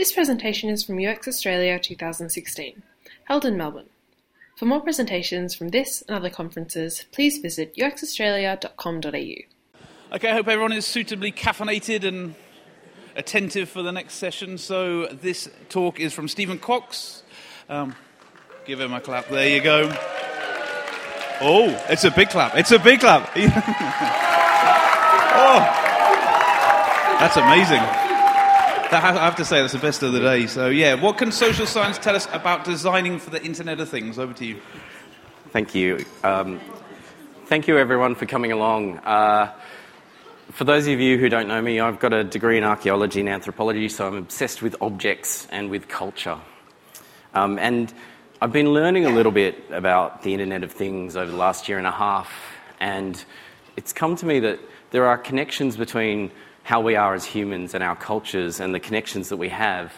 This presentation is from UX Australia 2016, held in Melbourne. For more presentations from this and other conferences, please visit uxaustralia.com.au. Okay, I hope everyone is suitably caffeinated and attentive for the next session. So, this talk is from Stephen Cox. Um, give him a clap. There you go. Oh, it's a big clap. It's a big clap. oh, that's amazing. I have to say, that's the best of the day. So, yeah, what can social science tell us about designing for the Internet of Things? Over to you. Thank you. Um, thank you, everyone, for coming along. Uh, for those of you who don't know me, I've got a degree in archaeology and anthropology, so I'm obsessed with objects and with culture. Um, and I've been learning a little bit about the Internet of Things over the last year and a half, and it's come to me that there are connections between how we are as humans and our cultures and the connections that we have,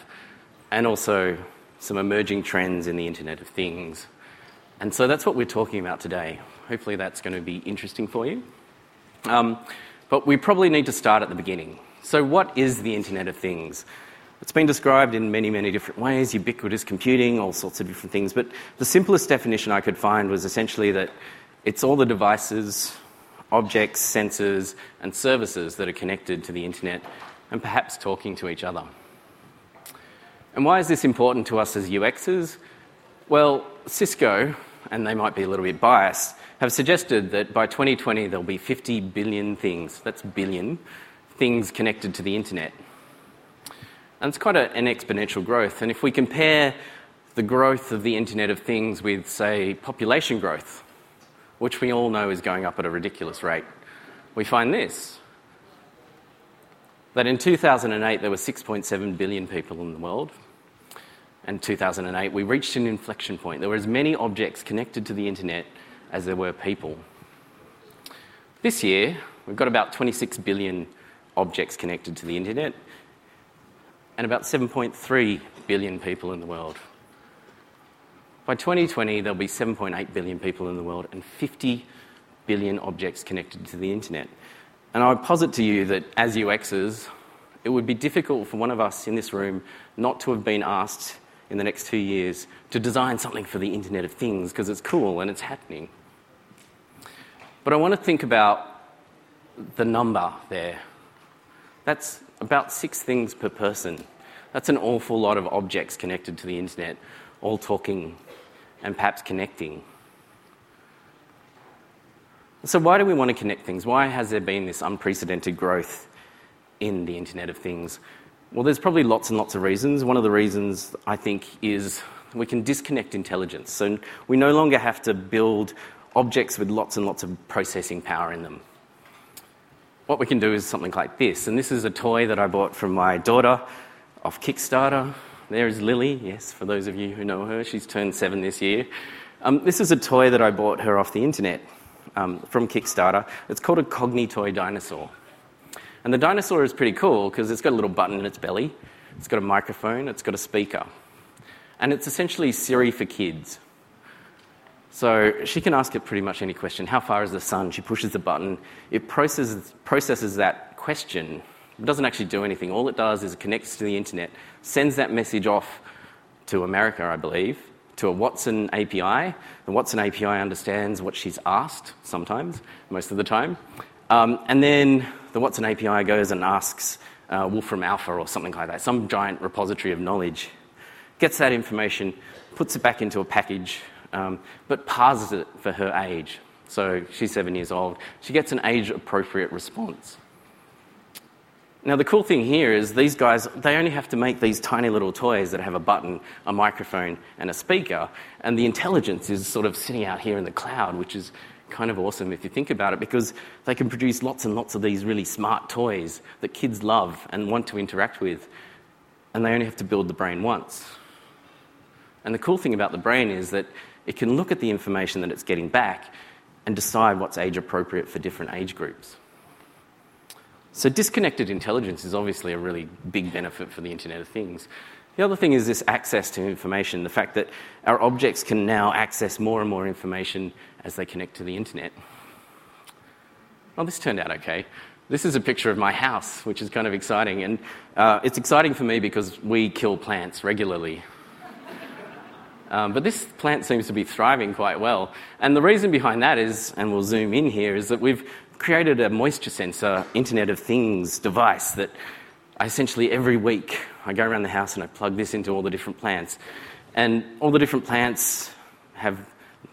and also some emerging trends in the Internet of Things. And so that's what we're talking about today. Hopefully, that's going to be interesting for you. Um, but we probably need to start at the beginning. So, what is the Internet of Things? It's been described in many, many different ways ubiquitous computing, all sorts of different things. But the simplest definition I could find was essentially that it's all the devices, objects, sensors, and services that are connected to the internet and perhaps talking to each other. And why is this important to us as UXers? Well, Cisco, and they might be a little bit biased, have suggested that by 2020 there'll be 50 billion things, that's billion, things connected to the internet. And it's quite an exponential growth. And if we compare the growth of the Internet of Things with, say, population growth, which we all know is going up at a ridiculous rate, we find this that in 2008 there were 6.7 billion people in the world. And in 2008, we reached an inflection point. There were as many objects connected to the internet as there were people. This year, we've got about 26 billion objects connected to the internet, and about 7.3 billion people in the world. By 2020, there'll be 7.8 billion people in the world and 50 billion objects connected to the internet. And I posit to you that as UXers, it would be difficult for one of us in this room not to have been asked in the next two years to design something for the Internet of Things because it's cool and it's happening. But I want to think about the number there. That's about six things per person. That's an awful lot of objects connected to the internet, all talking and perhaps connecting. So, why do we want to connect things? Why has there been this unprecedented growth in the Internet of Things? Well, there's probably lots and lots of reasons. One of the reasons I think is we can disconnect intelligence. So, we no longer have to build objects with lots and lots of processing power in them what we can do is something like this. And this is a toy that I bought from my daughter off Kickstarter. There is Lily, yes, for those of you who know her, she's turned seven this year. Um, this is a toy that I bought her off the internet um, from Kickstarter. It's called a Cognitoy dinosaur. And the dinosaur is pretty cool because it's got a little button in its belly, it's got a microphone, it's got a speaker. And it's essentially Siri for kids. So she can ask it pretty much any question. How far is the sun? She pushes the button. It processes, processes that question. It doesn't actually do anything. All it does is it connects to the internet, sends that message off to America, I believe, to a Watson API. The Watson API understands what she's asked sometimes, most of the time. Um, and then the Watson API goes and asks uh, Wolfram Alpha or something like that, some giant repository of knowledge, gets that information, puts it back into a package, um, but parses it for her age. So she's seven years old. She gets an age appropriate response. Now, the cool thing here is these guys, they only have to make these tiny little toys that have a button, a microphone, and a speaker. And the intelligence is sort of sitting out here in the cloud, which is kind of awesome if you think about it, because they can produce lots and lots of these really smart toys that kids love and want to interact with. And they only have to build the brain once. And the cool thing about the brain is that it can look at the information that it's getting back and decide what's age appropriate for different age groups. So, disconnected intelligence is obviously a really big benefit for the Internet of Things. The other thing is this access to information, the fact that our objects can now access more and more information as they connect to the Internet. Well, this turned out okay. This is a picture of my house, which is kind of exciting. And uh, it's exciting for me because we kill plants regularly. Um, but this plant seems to be thriving quite well. And the reason behind that is, and we'll zoom in here, is that we've created a moisture sensor, Internet of Things device that I essentially every week I go around the house and I plug this into all the different plants. And all the different plants have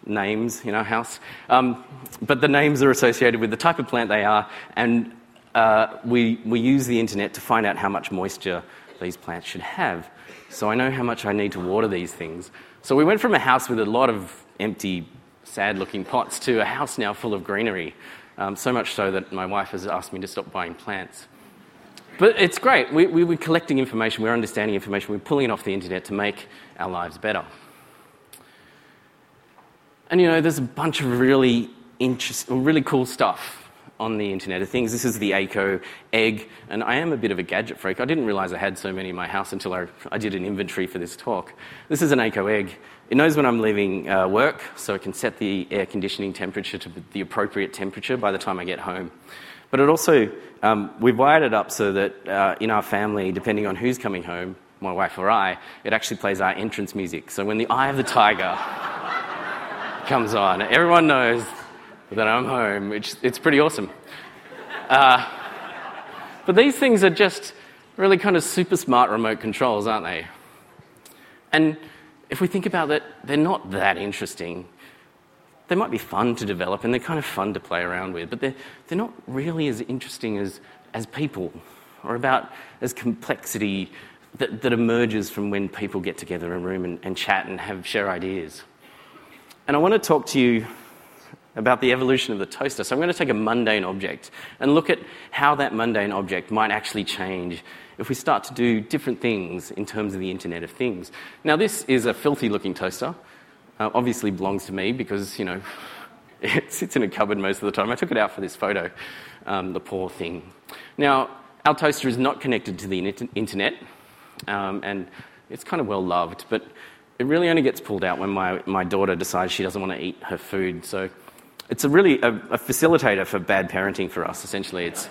names in our house, um, but the names are associated with the type of plant they are, and uh, we, we use the internet to find out how much moisture these plants should have. So I know how much I need to water these things. So we went from a house with a lot of empty, sad looking pots to a house now full of greenery. Um, so much so that my wife has asked me to stop buying plants. But it's great. We, we, we're collecting information, we're understanding information, we're pulling it off the internet to make our lives better. And you know, there's a bunch of really interesting, really cool stuff on the Internet of Things. This is the Aiko egg, and I am a bit of a gadget freak. I didn't realize I had so many in my house until I, I did an inventory for this talk. This is an Aiko egg. It knows when I'm leaving uh, work, so it can set the air conditioning temperature to the appropriate temperature by the time I get home. But it also, um, we've wired it up so that uh, in our family, depending on who's coming home, my wife or I, it actually plays our entrance music. So when the Eye of the Tiger comes on, everyone knows that I'm home. It's, it's pretty awesome. Uh, but these things are just really kind of super smart remote controls, aren't they? And if we think about it, they're not that interesting. They might be fun to develop and they're kind of fun to play around with, but they're, they're not really as interesting as, as people or about as complexity that, that emerges from when people get together in a room and, and chat and have share ideas. And I want to talk to you about the evolution of the toaster. So I'm going to take a mundane object and look at how that mundane object might actually change if we start to do different things in terms of the Internet of Things. Now, this is a filthy looking toaster. Uh, obviously belongs to me because, you know, it sits in a cupboard most of the time. I took it out for this photo, um, the poor thing. Now, our toaster is not connected to the internet, um, and it's kind of well loved, but it really only gets pulled out when my, my daughter decides she doesn't want to eat her food. So it's a really a, a facilitator for bad parenting for us, essentially. It's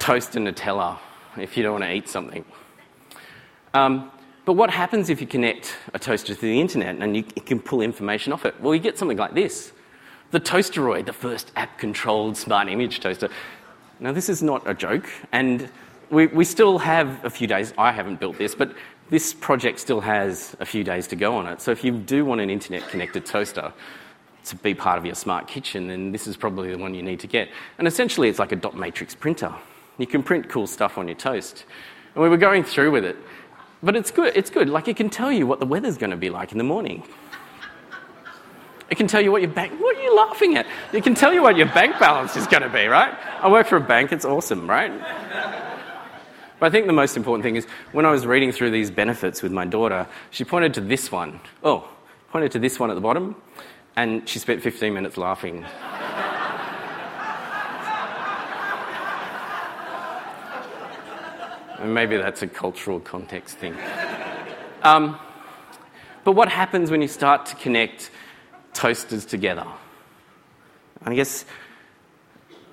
toast and Nutella if you don't want to eat something. Um, but what happens if you connect a toaster to the internet and you, can pull information off it? Well, you get something like this the Toasteroid, the first app controlled smart image toaster. Now, this is not a joke, and we, we still have a few days. I haven't built this, but this project still has a few days to go on it. So, if you do want an internet connected toaster, to be part of your smart kitchen, then this is probably the one you need to get. And essentially, it's like a dot matrix printer. You can print cool stuff on your toast. And we were going through with it. But it's good, it's good. Like, it can tell you what the weather's going to be like in the morning. It can tell you what your bank, what are you laughing at? It can tell you what your bank balance is going to be, right? I work for a bank, it's awesome, right? But I think the most important thing is when I was reading through these benefits with my daughter, she pointed to this one. Oh, pointed to this one at the bottom and she spent 15 minutes laughing. Maybe that's a cultural context thing. Um, but what happens when you start to connect toasters together? I guess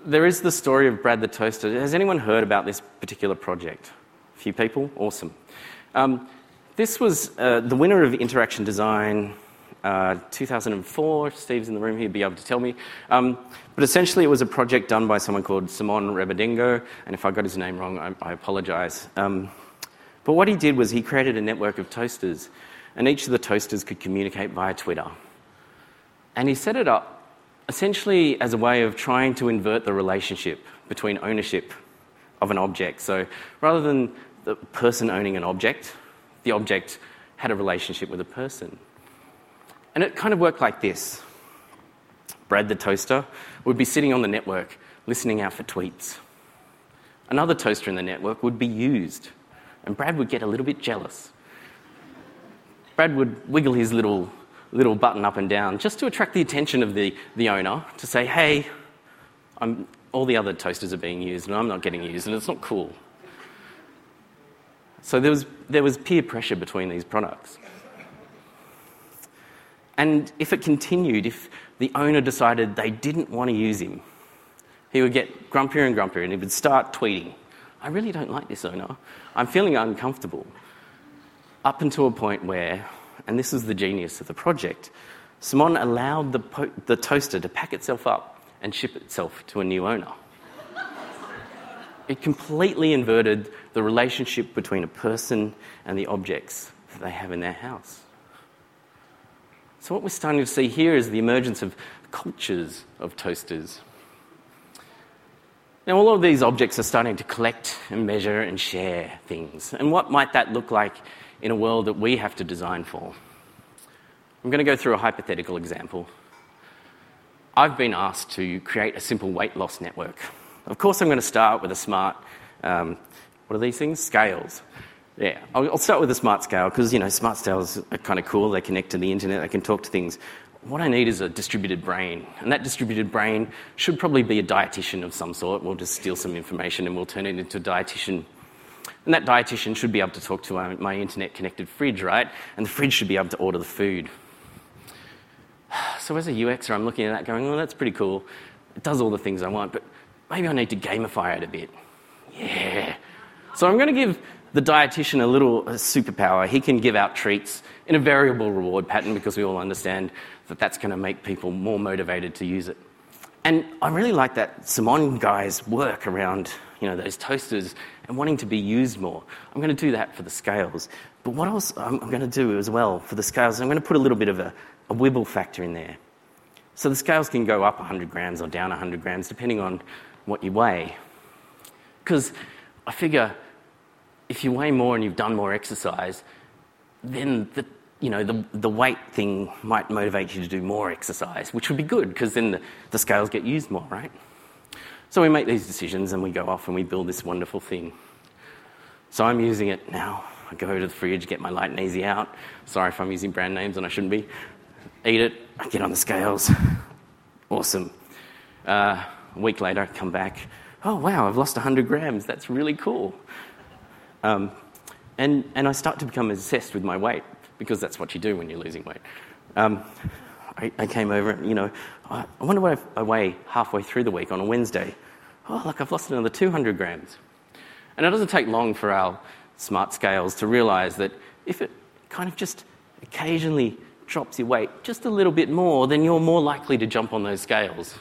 there is the story of Brad the Toaster. Has anyone heard about this particular project? A few people? Awesome. Um, this was uh, the winner of Interaction Design uh, 2004. Steve's in the room, he'd be able to tell me. Um, but essentially, it was a project done by someone called Simon Rebaudengo, and if I got his name wrong, I, I apologize. Um, but what he did was he created a network of toasters, and each of the toasters could communicate via Twitter. And he set it up essentially as a way of trying to invert the relationship between ownership of an object. So rather than the person owning an object, the object had a relationship with a person. And it kind of worked like this Brad the toaster would be sitting on the network listening out for tweets. Another toaster in the network would be used, and Brad would get a little bit jealous. Brad would wiggle his little, little button up and down just to attract the attention of the, the owner to say, hey, I'm, all the other toasters are being used and I'm not getting used, and it's not cool. So there was, there was peer pressure between these products. And if it continued, if the owner decided they didn't want to use him, he would get grumpier and grumpier and he would start tweeting, I really don't like this owner. I'm feeling uncomfortable. Up until a point where, and this is the genius of the project, Simon allowed the, po- the toaster to pack itself up and ship itself to a new owner. it completely inverted the relationship between a person and the objects that they have in their house. So, what we're starting to see here is the emergence of cultures of toasters. Now, all of these objects are starting to collect and measure and share things. And what might that look like in a world that we have to design for? I'm going to go through a hypothetical example. I've been asked to create a simple weight loss network. Of course, I'm going to start with a smart, um, what are these things? Scales. Yeah, I'll, start with a smart scale because, you know, smart scales are kind of cool. They connect to the internet, they can talk to things. What I need is a distributed brain. And that distributed brain should probably be a dietitian of some sort. We'll just steal some information and we'll turn it into a dietitian. And that dietitian should be able to talk to my, my internet connected fridge, right? And the fridge should be able to order the food. So as a UXer, I'm looking at that going, well, that's pretty cool. It does all the things I want, but maybe I need to gamify it a bit. Yeah. So I'm going to give the dietitian a little a superpower. He can give out treats in a variable reward pattern because we all understand that that's going to make people more motivated to use it. And I really like that Simon guy's work around you know, those toasters and wanting to be used more. I'm going to do that for the scales. But what else I'm going to do as well for the scales, I'm going to put a little bit of a, a wibble factor in there. So the scales can go up 100 grams or down 100 grams depending on what you weigh. Because I figure if you weigh more and you've done more exercise, then the, you know, the, the weight thing might motivate you to do more exercise, which would be good because then the, the scales get used more, right? So we make these decisions and we go off and we build this wonderful thing. So I'm using it now. I go to the fridge, get my light and easy out. Sorry if I'm using brand names and I shouldn't be. Eat it, I get on the scales. Awesome. Uh, a week later, I come back. Oh, wow, I've lost 100 grams. That's really cool. Um, and, and I start to become obsessed with my weight because that's what you do when you're losing weight. Um, I, I, came over, and, you know, I, I wonder what I weigh halfway through the week on a Wednesday. Oh, look, I've lost another 200 grams. And it doesn't take long for our smart scales to realize that if it kind of just occasionally drops your weight just a little bit more, then you're more likely to jump on those scales.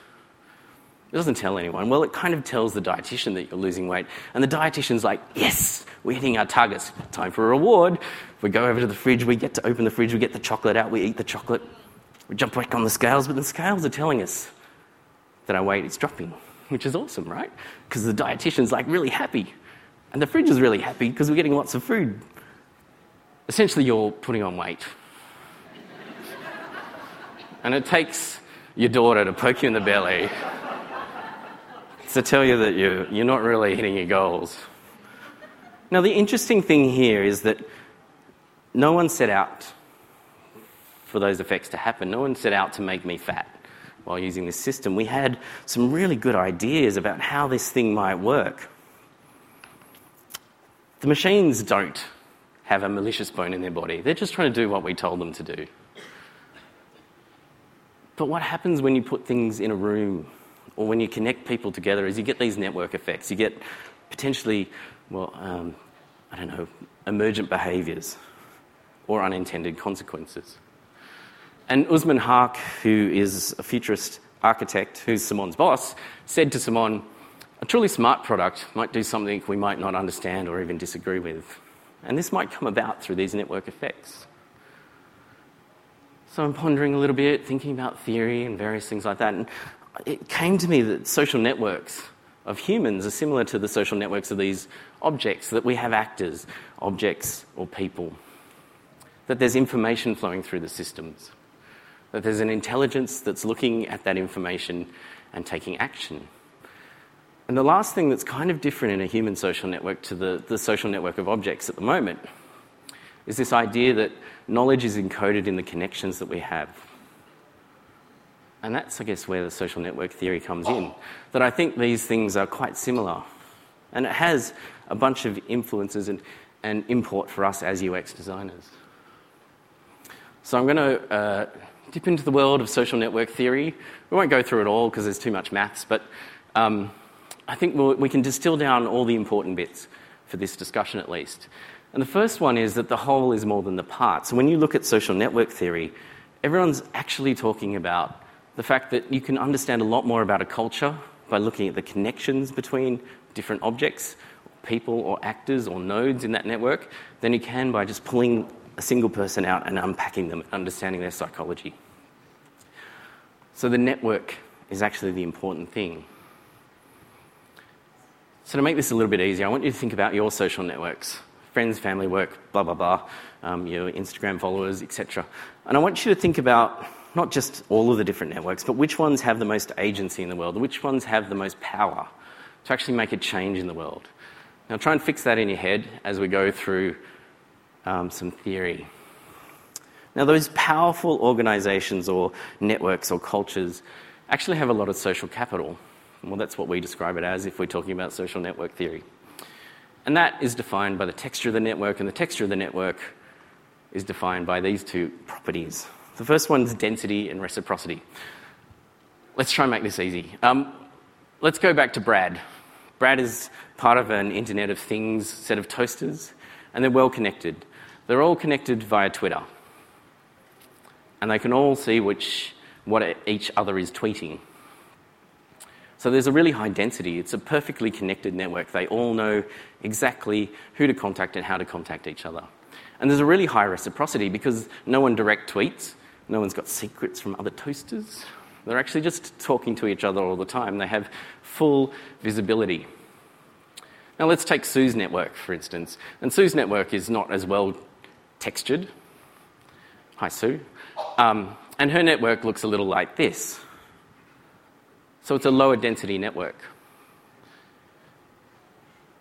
It doesn't tell anyone. Well, it kind of tells the dietitian that you're losing weight. And the dietitian's like, yes, we're hitting our targets. Time for a reward. We go over to the fridge, we get to open the fridge, we get the chocolate out, we eat the chocolate, we jump back on the scales, but the scales are telling us that our weight is dropping, which is awesome, right? Because the dietitian's like really happy. And the fridge is really happy because we're getting lots of food. Essentially, you're putting on weight. and it takes your daughter to poke you in the belly to tell you that you're, you're not really hitting your goals. Now, the interesting thing here is that no one set out for those effects to happen. No one set out to make me fat while using this system. We had some really good ideas about how this thing might work. The machines don't have a malicious bone in their body, they're just trying to do what we told them to do. But what happens when you put things in a room or when you connect people together is you get these network effects. You get potentially, well, um, I don't know, emergent behaviours or unintended consequences. And Usman Haque, who is a futurist architect, who's Simon's boss, said to Simon, a truly smart product might do something we might not understand or even disagree with. And this might come about through these network effects. So I'm pondering a little bit, thinking about theory and various things like that. And it came to me that social networks of humans are similar to the social networks of these objects, that we have actors, objects, or people. That there's information flowing through the systems. That there's an intelligence that's looking at that information and taking action. And the last thing that's kind of different in a human social network to the, the social network of objects at the moment is this idea that knowledge is encoded in the connections that we have. And that's, I guess, where the social network theory comes in. That I think these things are quite similar. And it has a bunch of influences and, and import for us as UX designers. So I'm going to uh, dip into the world of social network theory. We won't go through it all because there's too much maths, but um, I think we'll, we can distill down all the important bits for this discussion at least. And the first one is that the whole is more than the part. So when you look at social network theory, everyone's actually talking about the fact that you can understand a lot more about a culture by looking at the connections between different objects, people, or actors, or nodes in that network than you can by just pulling a single person out and unpacking them, understanding their psychology. So the network is actually the important thing. So, to make this a little bit easier, I want you to think about your social networks friends, family, work, blah, blah, blah, um, your Instagram followers, etc. And I want you to think about not just all of the different networks, but which ones have the most agency in the world, which ones have the most power to actually make a change in the world. Now, try and fix that in your head as we go through um, some theory. Now, those powerful organizations or networks or cultures actually have a lot of social capital. Well, that's what we describe it as if we're talking about social network theory. And that is defined by the texture of the network, and the texture of the network is defined by these two properties. The first one is density and reciprocity. Let's try and make this easy. Um, let's go back to Brad. Brad is part of an Internet of Things set of toasters, and they're well connected. They're all connected via Twitter. And they can all see which, what each other is tweeting. So there's a really high density. It's a perfectly connected network. They all know exactly who to contact and how to contact each other. And there's a really high reciprocity because no one direct tweets, no one's got secrets from other toasters. They're actually just talking to each other all the time. They have full visibility. Now let's take Sue's network, for instance. And Sue's network is not as well textured. Hi, Sue. Um, and her network looks a little like this. So it's a lower density network.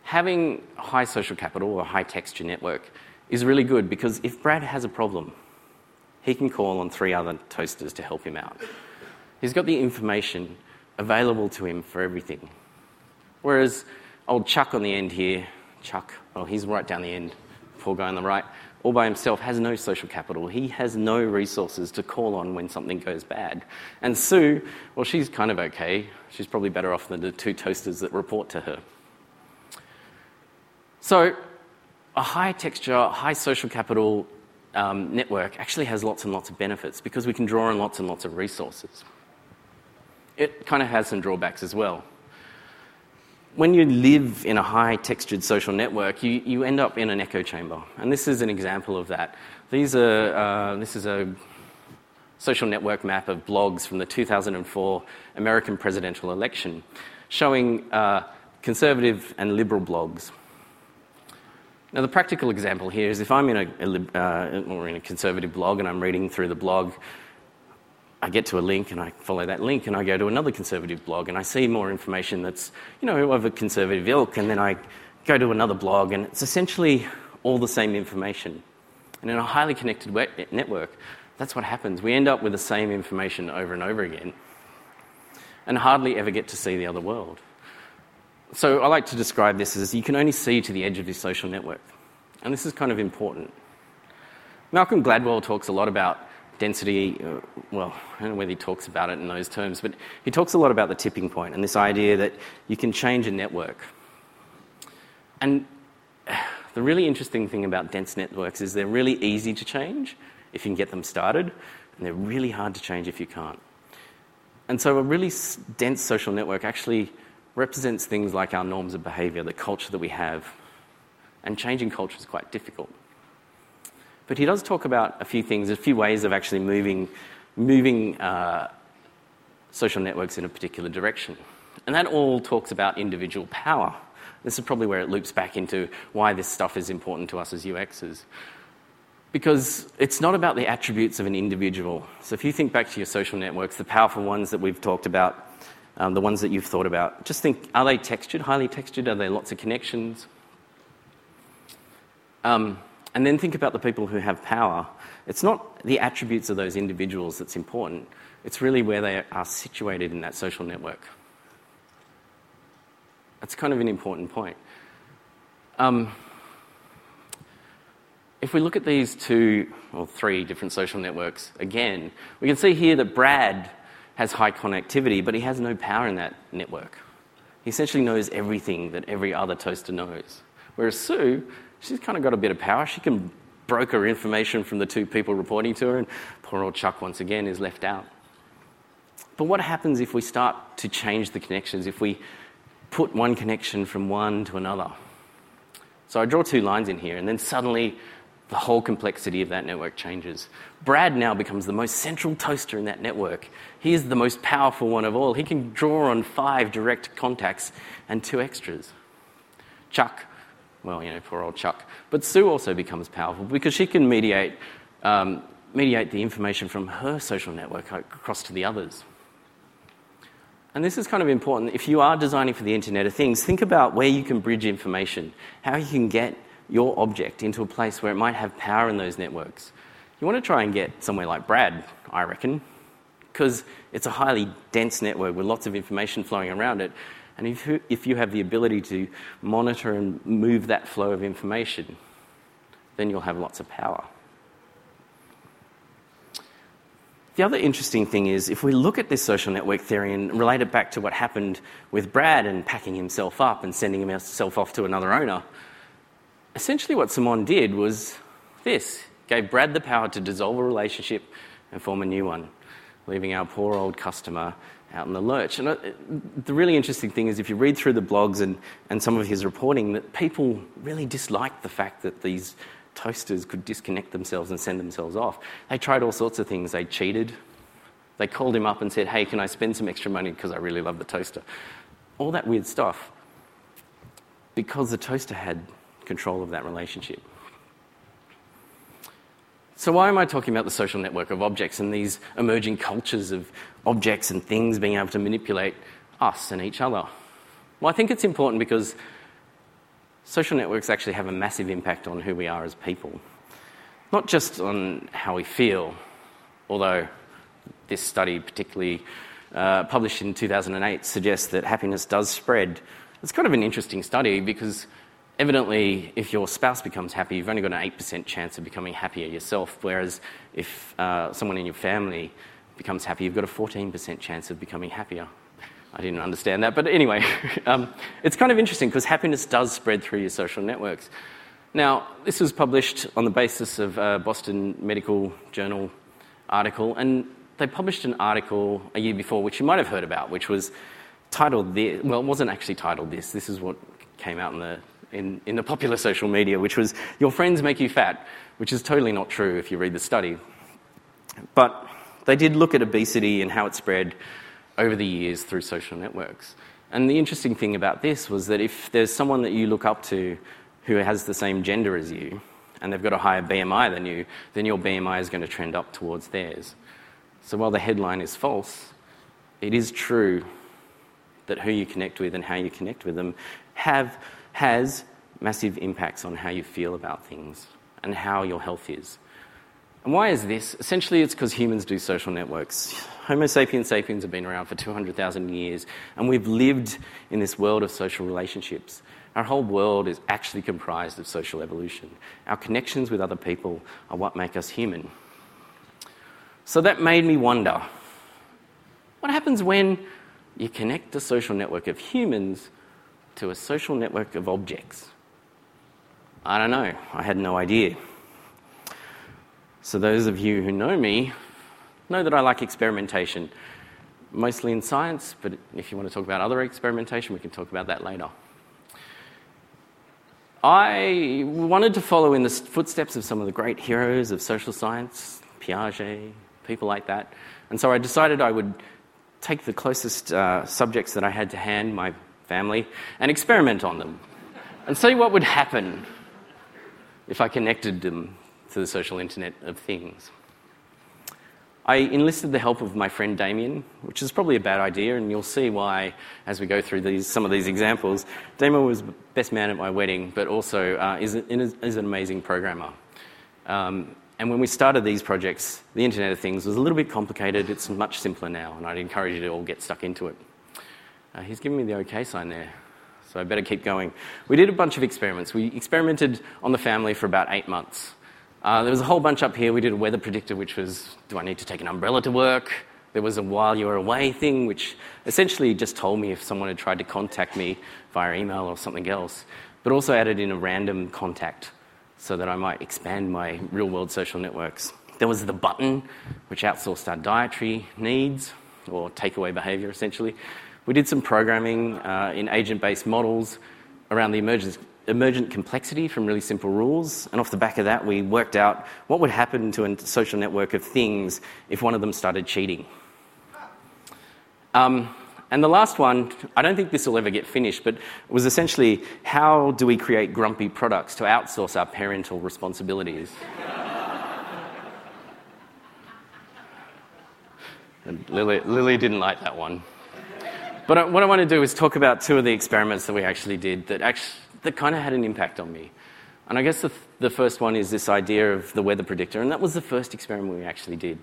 Having high social capital or high texture network is really good because if Brad has a problem, he can call on three other toasters to help him out. He's got the information available to him for everything. Whereas old Chuck on the end here, Chuck, oh, he's right down the end, poor guy on the right, all by himself has no social capital. He has no resources to call on when something goes bad. And Sue, well, she's kind of okay. She's probably better off than the two toasters that report to her. So, a high texture, high social capital um, network actually has lots and lots of benefits because we can draw on lots and lots of resources. It kind of has some drawbacks as well when you live in a high textured social network, you, you end up in an echo chamber. And this is an example of that. These are, uh, this is a social network map of blogs from the 2004 American presidential election showing uh, conservative and liberal blogs. Now, the practical example here is if I'm in a, uh, or in a conservative blog and I'm reading through the blog, I get to a link and I follow that link and I go to another conservative blog and I see more information that's, you know, of a conservative ilk and then I go to another blog and it's essentially all the same information. And in a highly connected network, that's what happens. We end up with the same information over and over again and hardly ever get to see the other world. So I like to describe this as you can only see to the edge of this social network. And this is kind of important. Malcolm Gladwell talks a lot about density, uh, well, I don't know whether he talks about it in those terms, but he talks a lot about the tipping point and this idea that you can change a network. And the really interesting thing about dense networks is they're really easy to change if you can get them started, and they're really hard to change if you can't. And so a really dense social network actually represents things like our norms of behavior, the culture that we have. And changing culture is quite difficult. But he does talk about a few things, a few ways of actually moving, moving uh, social networks in a particular direction. And that all talks about individual power. This is probably where it loops back into why this stuff is important to us as UXers. Because it's not about the attributes of an individual. So if you think back to your social networks, the powerful ones that we've talked about, um, the ones that you've thought about, just think are they textured, highly textured? Are there lots of connections? Um, and then think about the people who have power. It's not the attributes of those individuals that's important, it's really where they are situated in that social network. That's kind of an important point. Um, if we look at these two or three different social networks again, we can see here that Brad has high connectivity, but he has no power in that network. He essentially knows everything that every other toaster knows. Whereas Sue, she's kind of got a bit of power. She can broker information from the two people reporting to her, and poor old Chuck, once again, is left out. But what happens if we start to change the connections, if we put one connection from one to another? So I draw two lines in here, and then suddenly the whole complexity of that network changes. Brad now becomes the most central toaster in that network. He is the most powerful one of all. He can draw on five direct contacts and two extras. Chuck, well, you know, poor old Chuck. But Sue also becomes powerful because she can mediate, um, mediate the information from her social network across to the others. And this is kind of important. If you are designing for the Internet of Things, think about where you can bridge information, how you can get your object into a place where it might have power in those networks. You want to try and get somewhere like Brad, I reckon, because it's a highly dense network with lots of information flowing around it. And if you, if you have the ability to monitor and move that flow of information, then you'll have lots of power. The other interesting thing is if we look at this social network theory and relate it back to what happened with Brad and packing himself up and sending himself off to another owner, essentially what Simon did was this gave Brad the power to dissolve a relationship and form a new one, leaving our poor old customer out in the lurch. And uh, the really interesting thing is if you read through the blogs and, and some of his reporting, that people really disliked the fact that these toasters could disconnect themselves and send themselves off. They tried all sorts of things. They cheated. They called him up and said, Hey, can I spend some extra money because I really love the toaster? All that weird stuff. Because the toaster had control of that relationship. So, why am I talking about the social network of objects and these emerging cultures of objects and things being able to manipulate us and each other? Well, I think it's important because social networks actually have a massive impact on who we are as people. Not just on how we feel, although this study, particularly uh, published in 2008, suggests that happiness does spread. It's kind of an interesting study because evidently, if your spouse becomes happy, you've only got an 8% chance of becoming happier yourself, whereas if uh, someone in your family becomes happy, you've got a 14% chance of becoming happier. I didn't understand that, but anyway, um, it's kind of interesting because happiness does spread through your social networks. Now, this was published on the basis of a Boston Medical Journal article, and they published an article a year before, which you might have heard about, which was titled this. Well, it wasn't actually titled this. This is what came out in the in, in the popular social media, which was "Your friends make you fat," which is totally not true if you read the study. But they did look at obesity and how it spread over the years through social networks. And the interesting thing about this was that if there's someone that you look up to who has the same gender as you, and they've got a higher BMI than you, then your BMI is going to trend up towards theirs. So while the headline is false, it is true that who you connect with and how you connect with them have, has massive impacts on how you feel about things and how your health is. And why is this? Essentially, it's because humans do social networks. Homo sapiens sapiens have been around for 200,000 years, and we've lived in this world of social relationships. Our whole world is actually comprised of social evolution. Our connections with other people are what make us human. So that made me wonder what happens when you connect a social network of humans to a social network of objects? I don't know. I had no idea. So, those of you who know me know that I like experimentation, mostly in science, but if you want to talk about other experimentation, we can talk about that later. I wanted to follow in the footsteps of some of the great heroes of social science, Piaget, people like that. And so I decided I would take the closest uh, subjects that I had to hand, my family, and experiment on them and see what would happen if I connected them to the social internet of things. I enlisted the help of my friend Damien, which is probably a bad idea, and you'll see why as we go through these, some of these examples. Damien was best man at my wedding, but also uh, is, is, an amazing programmer. Um, and when we started these projects, the Internet of Things was a little bit complicated. It's much simpler now, and I'd encourage you to all get stuck into it. Uh, he's giving me the OK sign there, so I better keep going. We did a bunch of experiments. We experimented on the family for about eight months. Uh, there was a whole bunch up here. We did a weather predictor, which was do I need to take an umbrella to work? There was a while you were away thing, which essentially just told me if someone had tried to contact me via email or something else, but also added in a random contact so that I might expand my real world social networks. There was the button, which outsourced our dietary needs or takeaway behavior essentially. We did some programming uh, in agent based models around the emergent, emergent complexity from really simple rules. And off the back of that, we worked out what would happen to a social network of things if one of them started cheating. Um, and the last one, I don't think this will ever get finished, but was essentially how do we create grumpy products to outsource our parental responsibilities? Lily, Lily didn't like that one. But uh, what I want to do is talk about two of the experiments that we actually did that, actually, that kind of had an impact on me. And I guess the, the first one is this idea of the weather predictor, and that was the first experiment we actually did.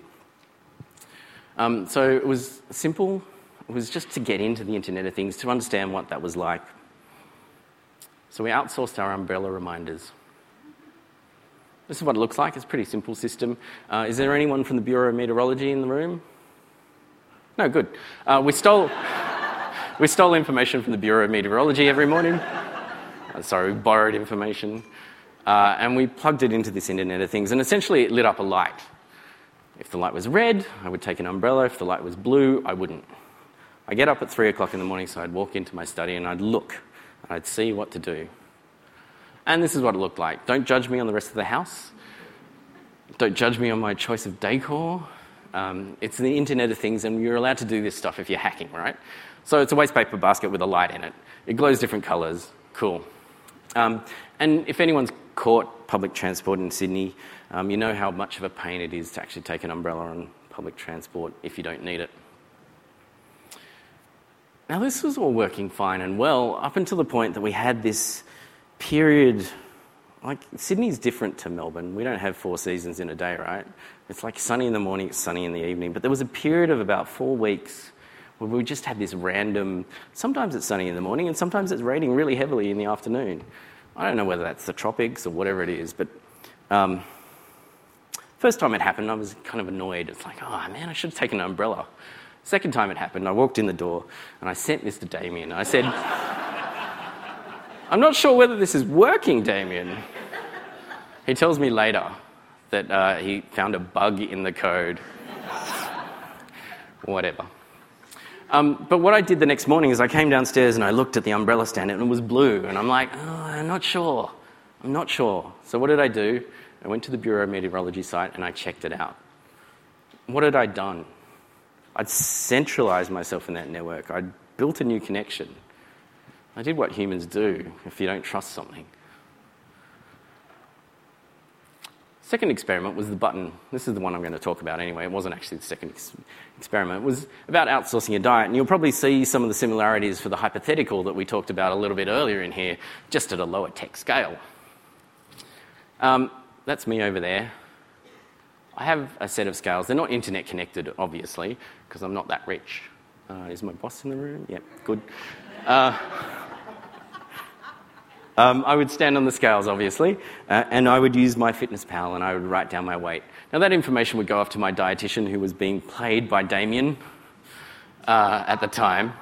Um, so it was simple, it was just to get into the Internet of Things, to understand what that was like. So we outsourced our umbrella reminders. This is what it looks like. It's a pretty simple system. Uh, is there anyone from the Bureau of Meteorology in the room? No, good. Uh, we, stole, we stole information from the Bureau of Meteorology every morning. Uh, sorry, we borrowed information. Uh, and we plugged it into this Internet of Things, and essentially it lit up a light. If the light was red, I would take an umbrella. If the light was blue, I wouldn't. I get up at three o'clock in the morning, so I'd walk into my study and I'd look and I'd see what to do. And this is what it looked like. Don't judge me on the rest of the house. Don't judge me on my choice of decor. Um, it's the Internet of Things, and you're allowed to do this stuff if you're hacking, right? So it's a waste paper basket with a light in it. It glows different colours. Cool. Um, and if anyone's caught public transport in Sydney, um, you know how much of a pain it is to actually take an umbrella on public transport if you don't need it. Now, this was all working fine and well up until the point that we had this period. Like, Sydney's different to Melbourne. We don't have four seasons in a day, right? It's like sunny in the morning, it's sunny in the evening. But there was a period of about four weeks where we just had this random sometimes it's sunny in the morning and sometimes it's raining really heavily in the afternoon. I don't know whether that's the tropics or whatever it is, but um, first time it happened, I was kind of annoyed. It's like, oh man, I should have taken an umbrella. Second time it happened, I walked in the door and I sent Mr. Damien. I said, I'm not sure whether this is working, Damien. He tells me later that uh, he found a bug in the code. Whatever. Um, but what I did the next morning is I came downstairs and I looked at the umbrella stand and it was blue. And I'm like, oh, I'm not sure. I'm not sure. So what did I do? I went to the Bureau of Meteorology site and I checked it out. What had I done? I'd centralized myself in that network. I'd built a new connection. I did what humans do if you don't trust something. Second experiment was the button. This is the one I'm going to talk about anyway. It wasn't actually the second ex- experiment. It was about outsourcing a diet. And you'll probably see some of the similarities for the hypothetical that we talked about a little bit earlier in here, just at a lower tech scale. Um, that's me over there. I have a set of scales. They're not internet connected, obviously, because I'm not that rich. Uh, is my boss in the room? Yep, good. Uh, um, I would stand on the scales, obviously, uh, and I would use my fitness pal and I would write down my weight. Now, that information would go off to my dietitian, who was being played by Damien uh, at the time.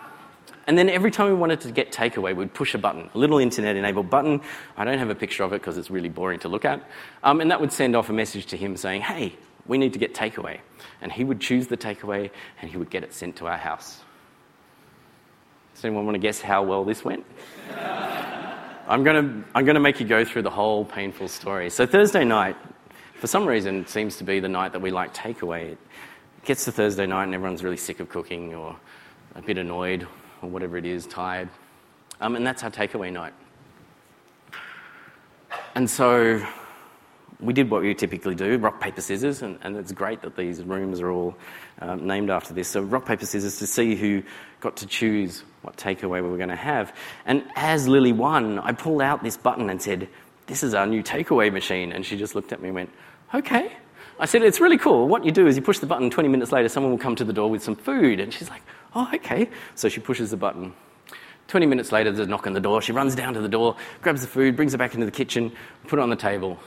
And then every time we wanted to get takeaway, we'd push a button, a little internet enabled button. I don't have a picture of it because it's really boring to look at. Um, and that would send off a message to him saying, hey, we need to get takeaway. And he would choose the takeaway and he would get it sent to our house. Does anyone want to guess how well this went? I'm going to I'm going to make you go through the whole painful story. So, Thursday night, for some reason, seems to be the night that we like takeaway. It gets to Thursday night and everyone's really sick of cooking or a bit annoyed or whatever it is, tired. Um, and that's our takeaway night. And so we did what we typically do rock, paper, scissors, and, and it's great that these rooms are all um, named after this. So, rock, paper, scissors to see who got to choose what takeaway we were going to have. And as Lily won, I pulled out this button and said, This is our new takeaway machine. And she just looked at me and went, Okay. I said, It's really cool. What you do is you push the button, 20 minutes later, someone will come to the door with some food. And she's like, Oh, okay. So she pushes the button. 20 minutes later, there's a knock on the door. She runs down to the door, grabs the food, brings it back into the kitchen, put it on the table.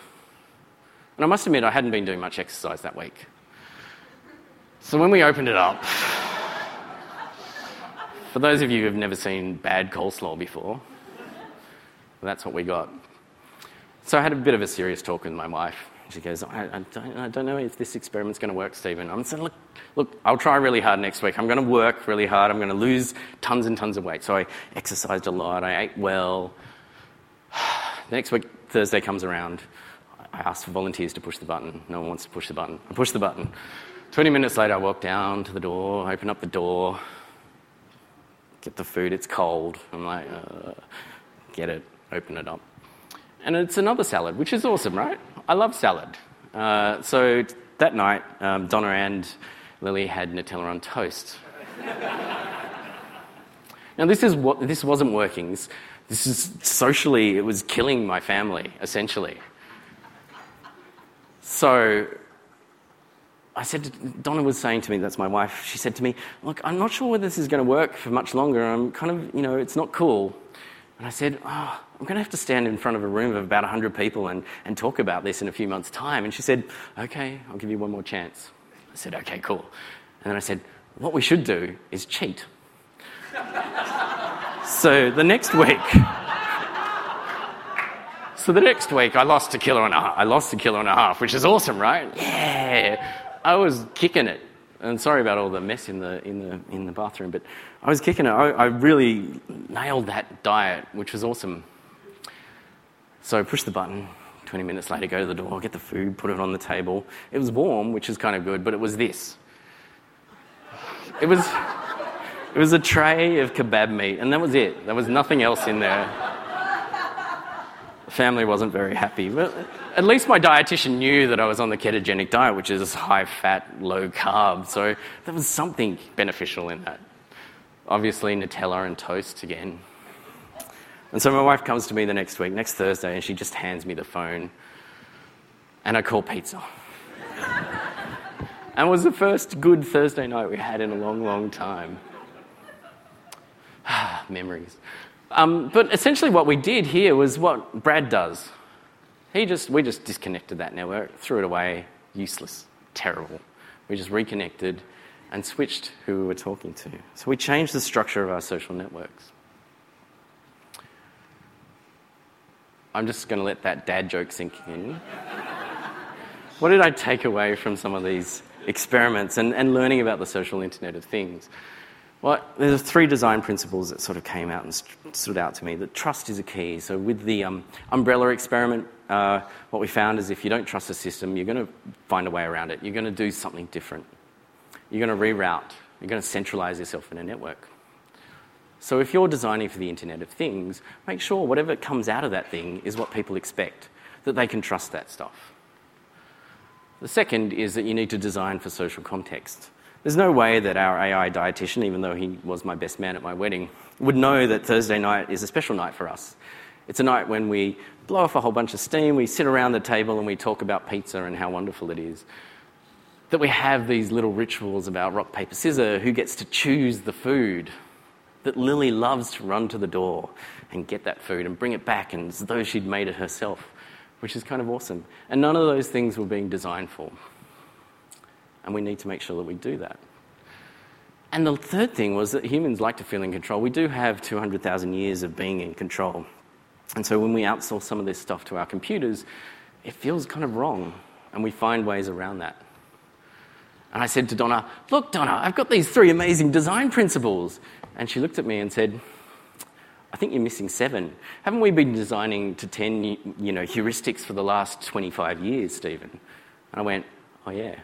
And I must admit, I hadn't been doing much exercise that week. So when we opened it up, for those of you who have never seen bad coleslaw before, that's what we got. So I had a bit of a serious talk with my wife. She goes, I, I, don't, I don't, know if this experiment's going to work, Stephen. I'm saying, look, look, I'll try really hard next week. I'm going to work really hard. I'm going to lose tons and tons of weight. So I exercised a lot. I ate well. Next week, Thursday comes around. I asked for volunteers to push the button. No one wants to push the button. I push the button. 20 minutes later, I walk down to the door, I open up the door, get the food. It's cold. I'm like, uh, get it, open it up. And it's another salad, which is awesome, right? I love salad. Uh, so that night, um, Donna and Lily had Nutella on toast. now, this, is what, this wasn't working. This, this is socially, it was killing my family, essentially. So I said, Donna was saying to me, that's my wife, she said to me, Look, I'm not sure whether this is going to work for much longer. I'm kind of, you know, it's not cool. And I said, Oh, I'm going to have to stand in front of a room of about 100 people and, and talk about this in a few months' time. And she said, Okay, I'll give you one more chance. I said, Okay, cool. And then I said, What we should do is cheat. so the next week, so the next week I lost a kilo and a half. I lost a kilo and a half, which is awesome, right? Yeah. I was kicking it. And sorry about all the mess in the, in the, in the bathroom, but I was kicking it. I, I really nailed that diet, which was awesome. So I pushed the button. 20 minutes later, go to the door, get the food, put it on the table. It was warm, which is kind of good, but it was this. It was, it was a tray of kebab meat, and that was it. There was nothing else in there. Family wasn't very happy. But at least my dietitian knew that I was on the ketogenic diet, which is high fat, low carb. So there was something beneficial in that. Obviously, Nutella and toast again. And so my wife comes to me the next week, next Thursday, and she just hands me the phone. And I call pizza. and it was the first good Thursday night we had in a long, long time. Memories. Um, but essentially, what we did here was what Brad does. He just, we just disconnected that network, threw it away, useless, terrible. We just reconnected and switched who we were talking to. So we changed the structure of our social networks. I'm just going to let that dad joke sink in. what did I take away from some of these experiments and, and learning about the social internet of things? Well, there's three design principles that sort of came out and stood out to me. That trust is a key. So, with the um, umbrella experiment, uh, what we found is if you don't trust a system, you're going to find a way around it. You're going to do something different. You're going to reroute. You're going to centralize yourself in a network. So, if you're designing for the Internet of Things, make sure whatever comes out of that thing is what people expect, that they can trust that stuff. The second is that you need to design for social context. There's no way that our AI dietitian, even though he was my best man at my wedding, would know that Thursday night is a special night for us. It's a night when we blow off a whole bunch of steam, we sit around the table and we talk about pizza and how wonderful it is. That we have these little rituals about rock, paper, scissors, who gets to choose the food. That Lily loves to run to the door and get that food and bring it back and as though she'd made it herself, which is kind of awesome. And none of those things were being designed for and we need to make sure that we do that. And the third thing was that humans like to feel in control. We do have 200,000 years of being in control. And so when we outsource some of this stuff to our computers, it feels kind of wrong, and we find ways around that. And I said to Donna, Look, Donna, I've got these three amazing design principles. And she looked at me and said, I think you're missing seven. Haven't we been designing to 10 you know, heuristics for the last 25 years, Stephen? And I went, Oh, yeah.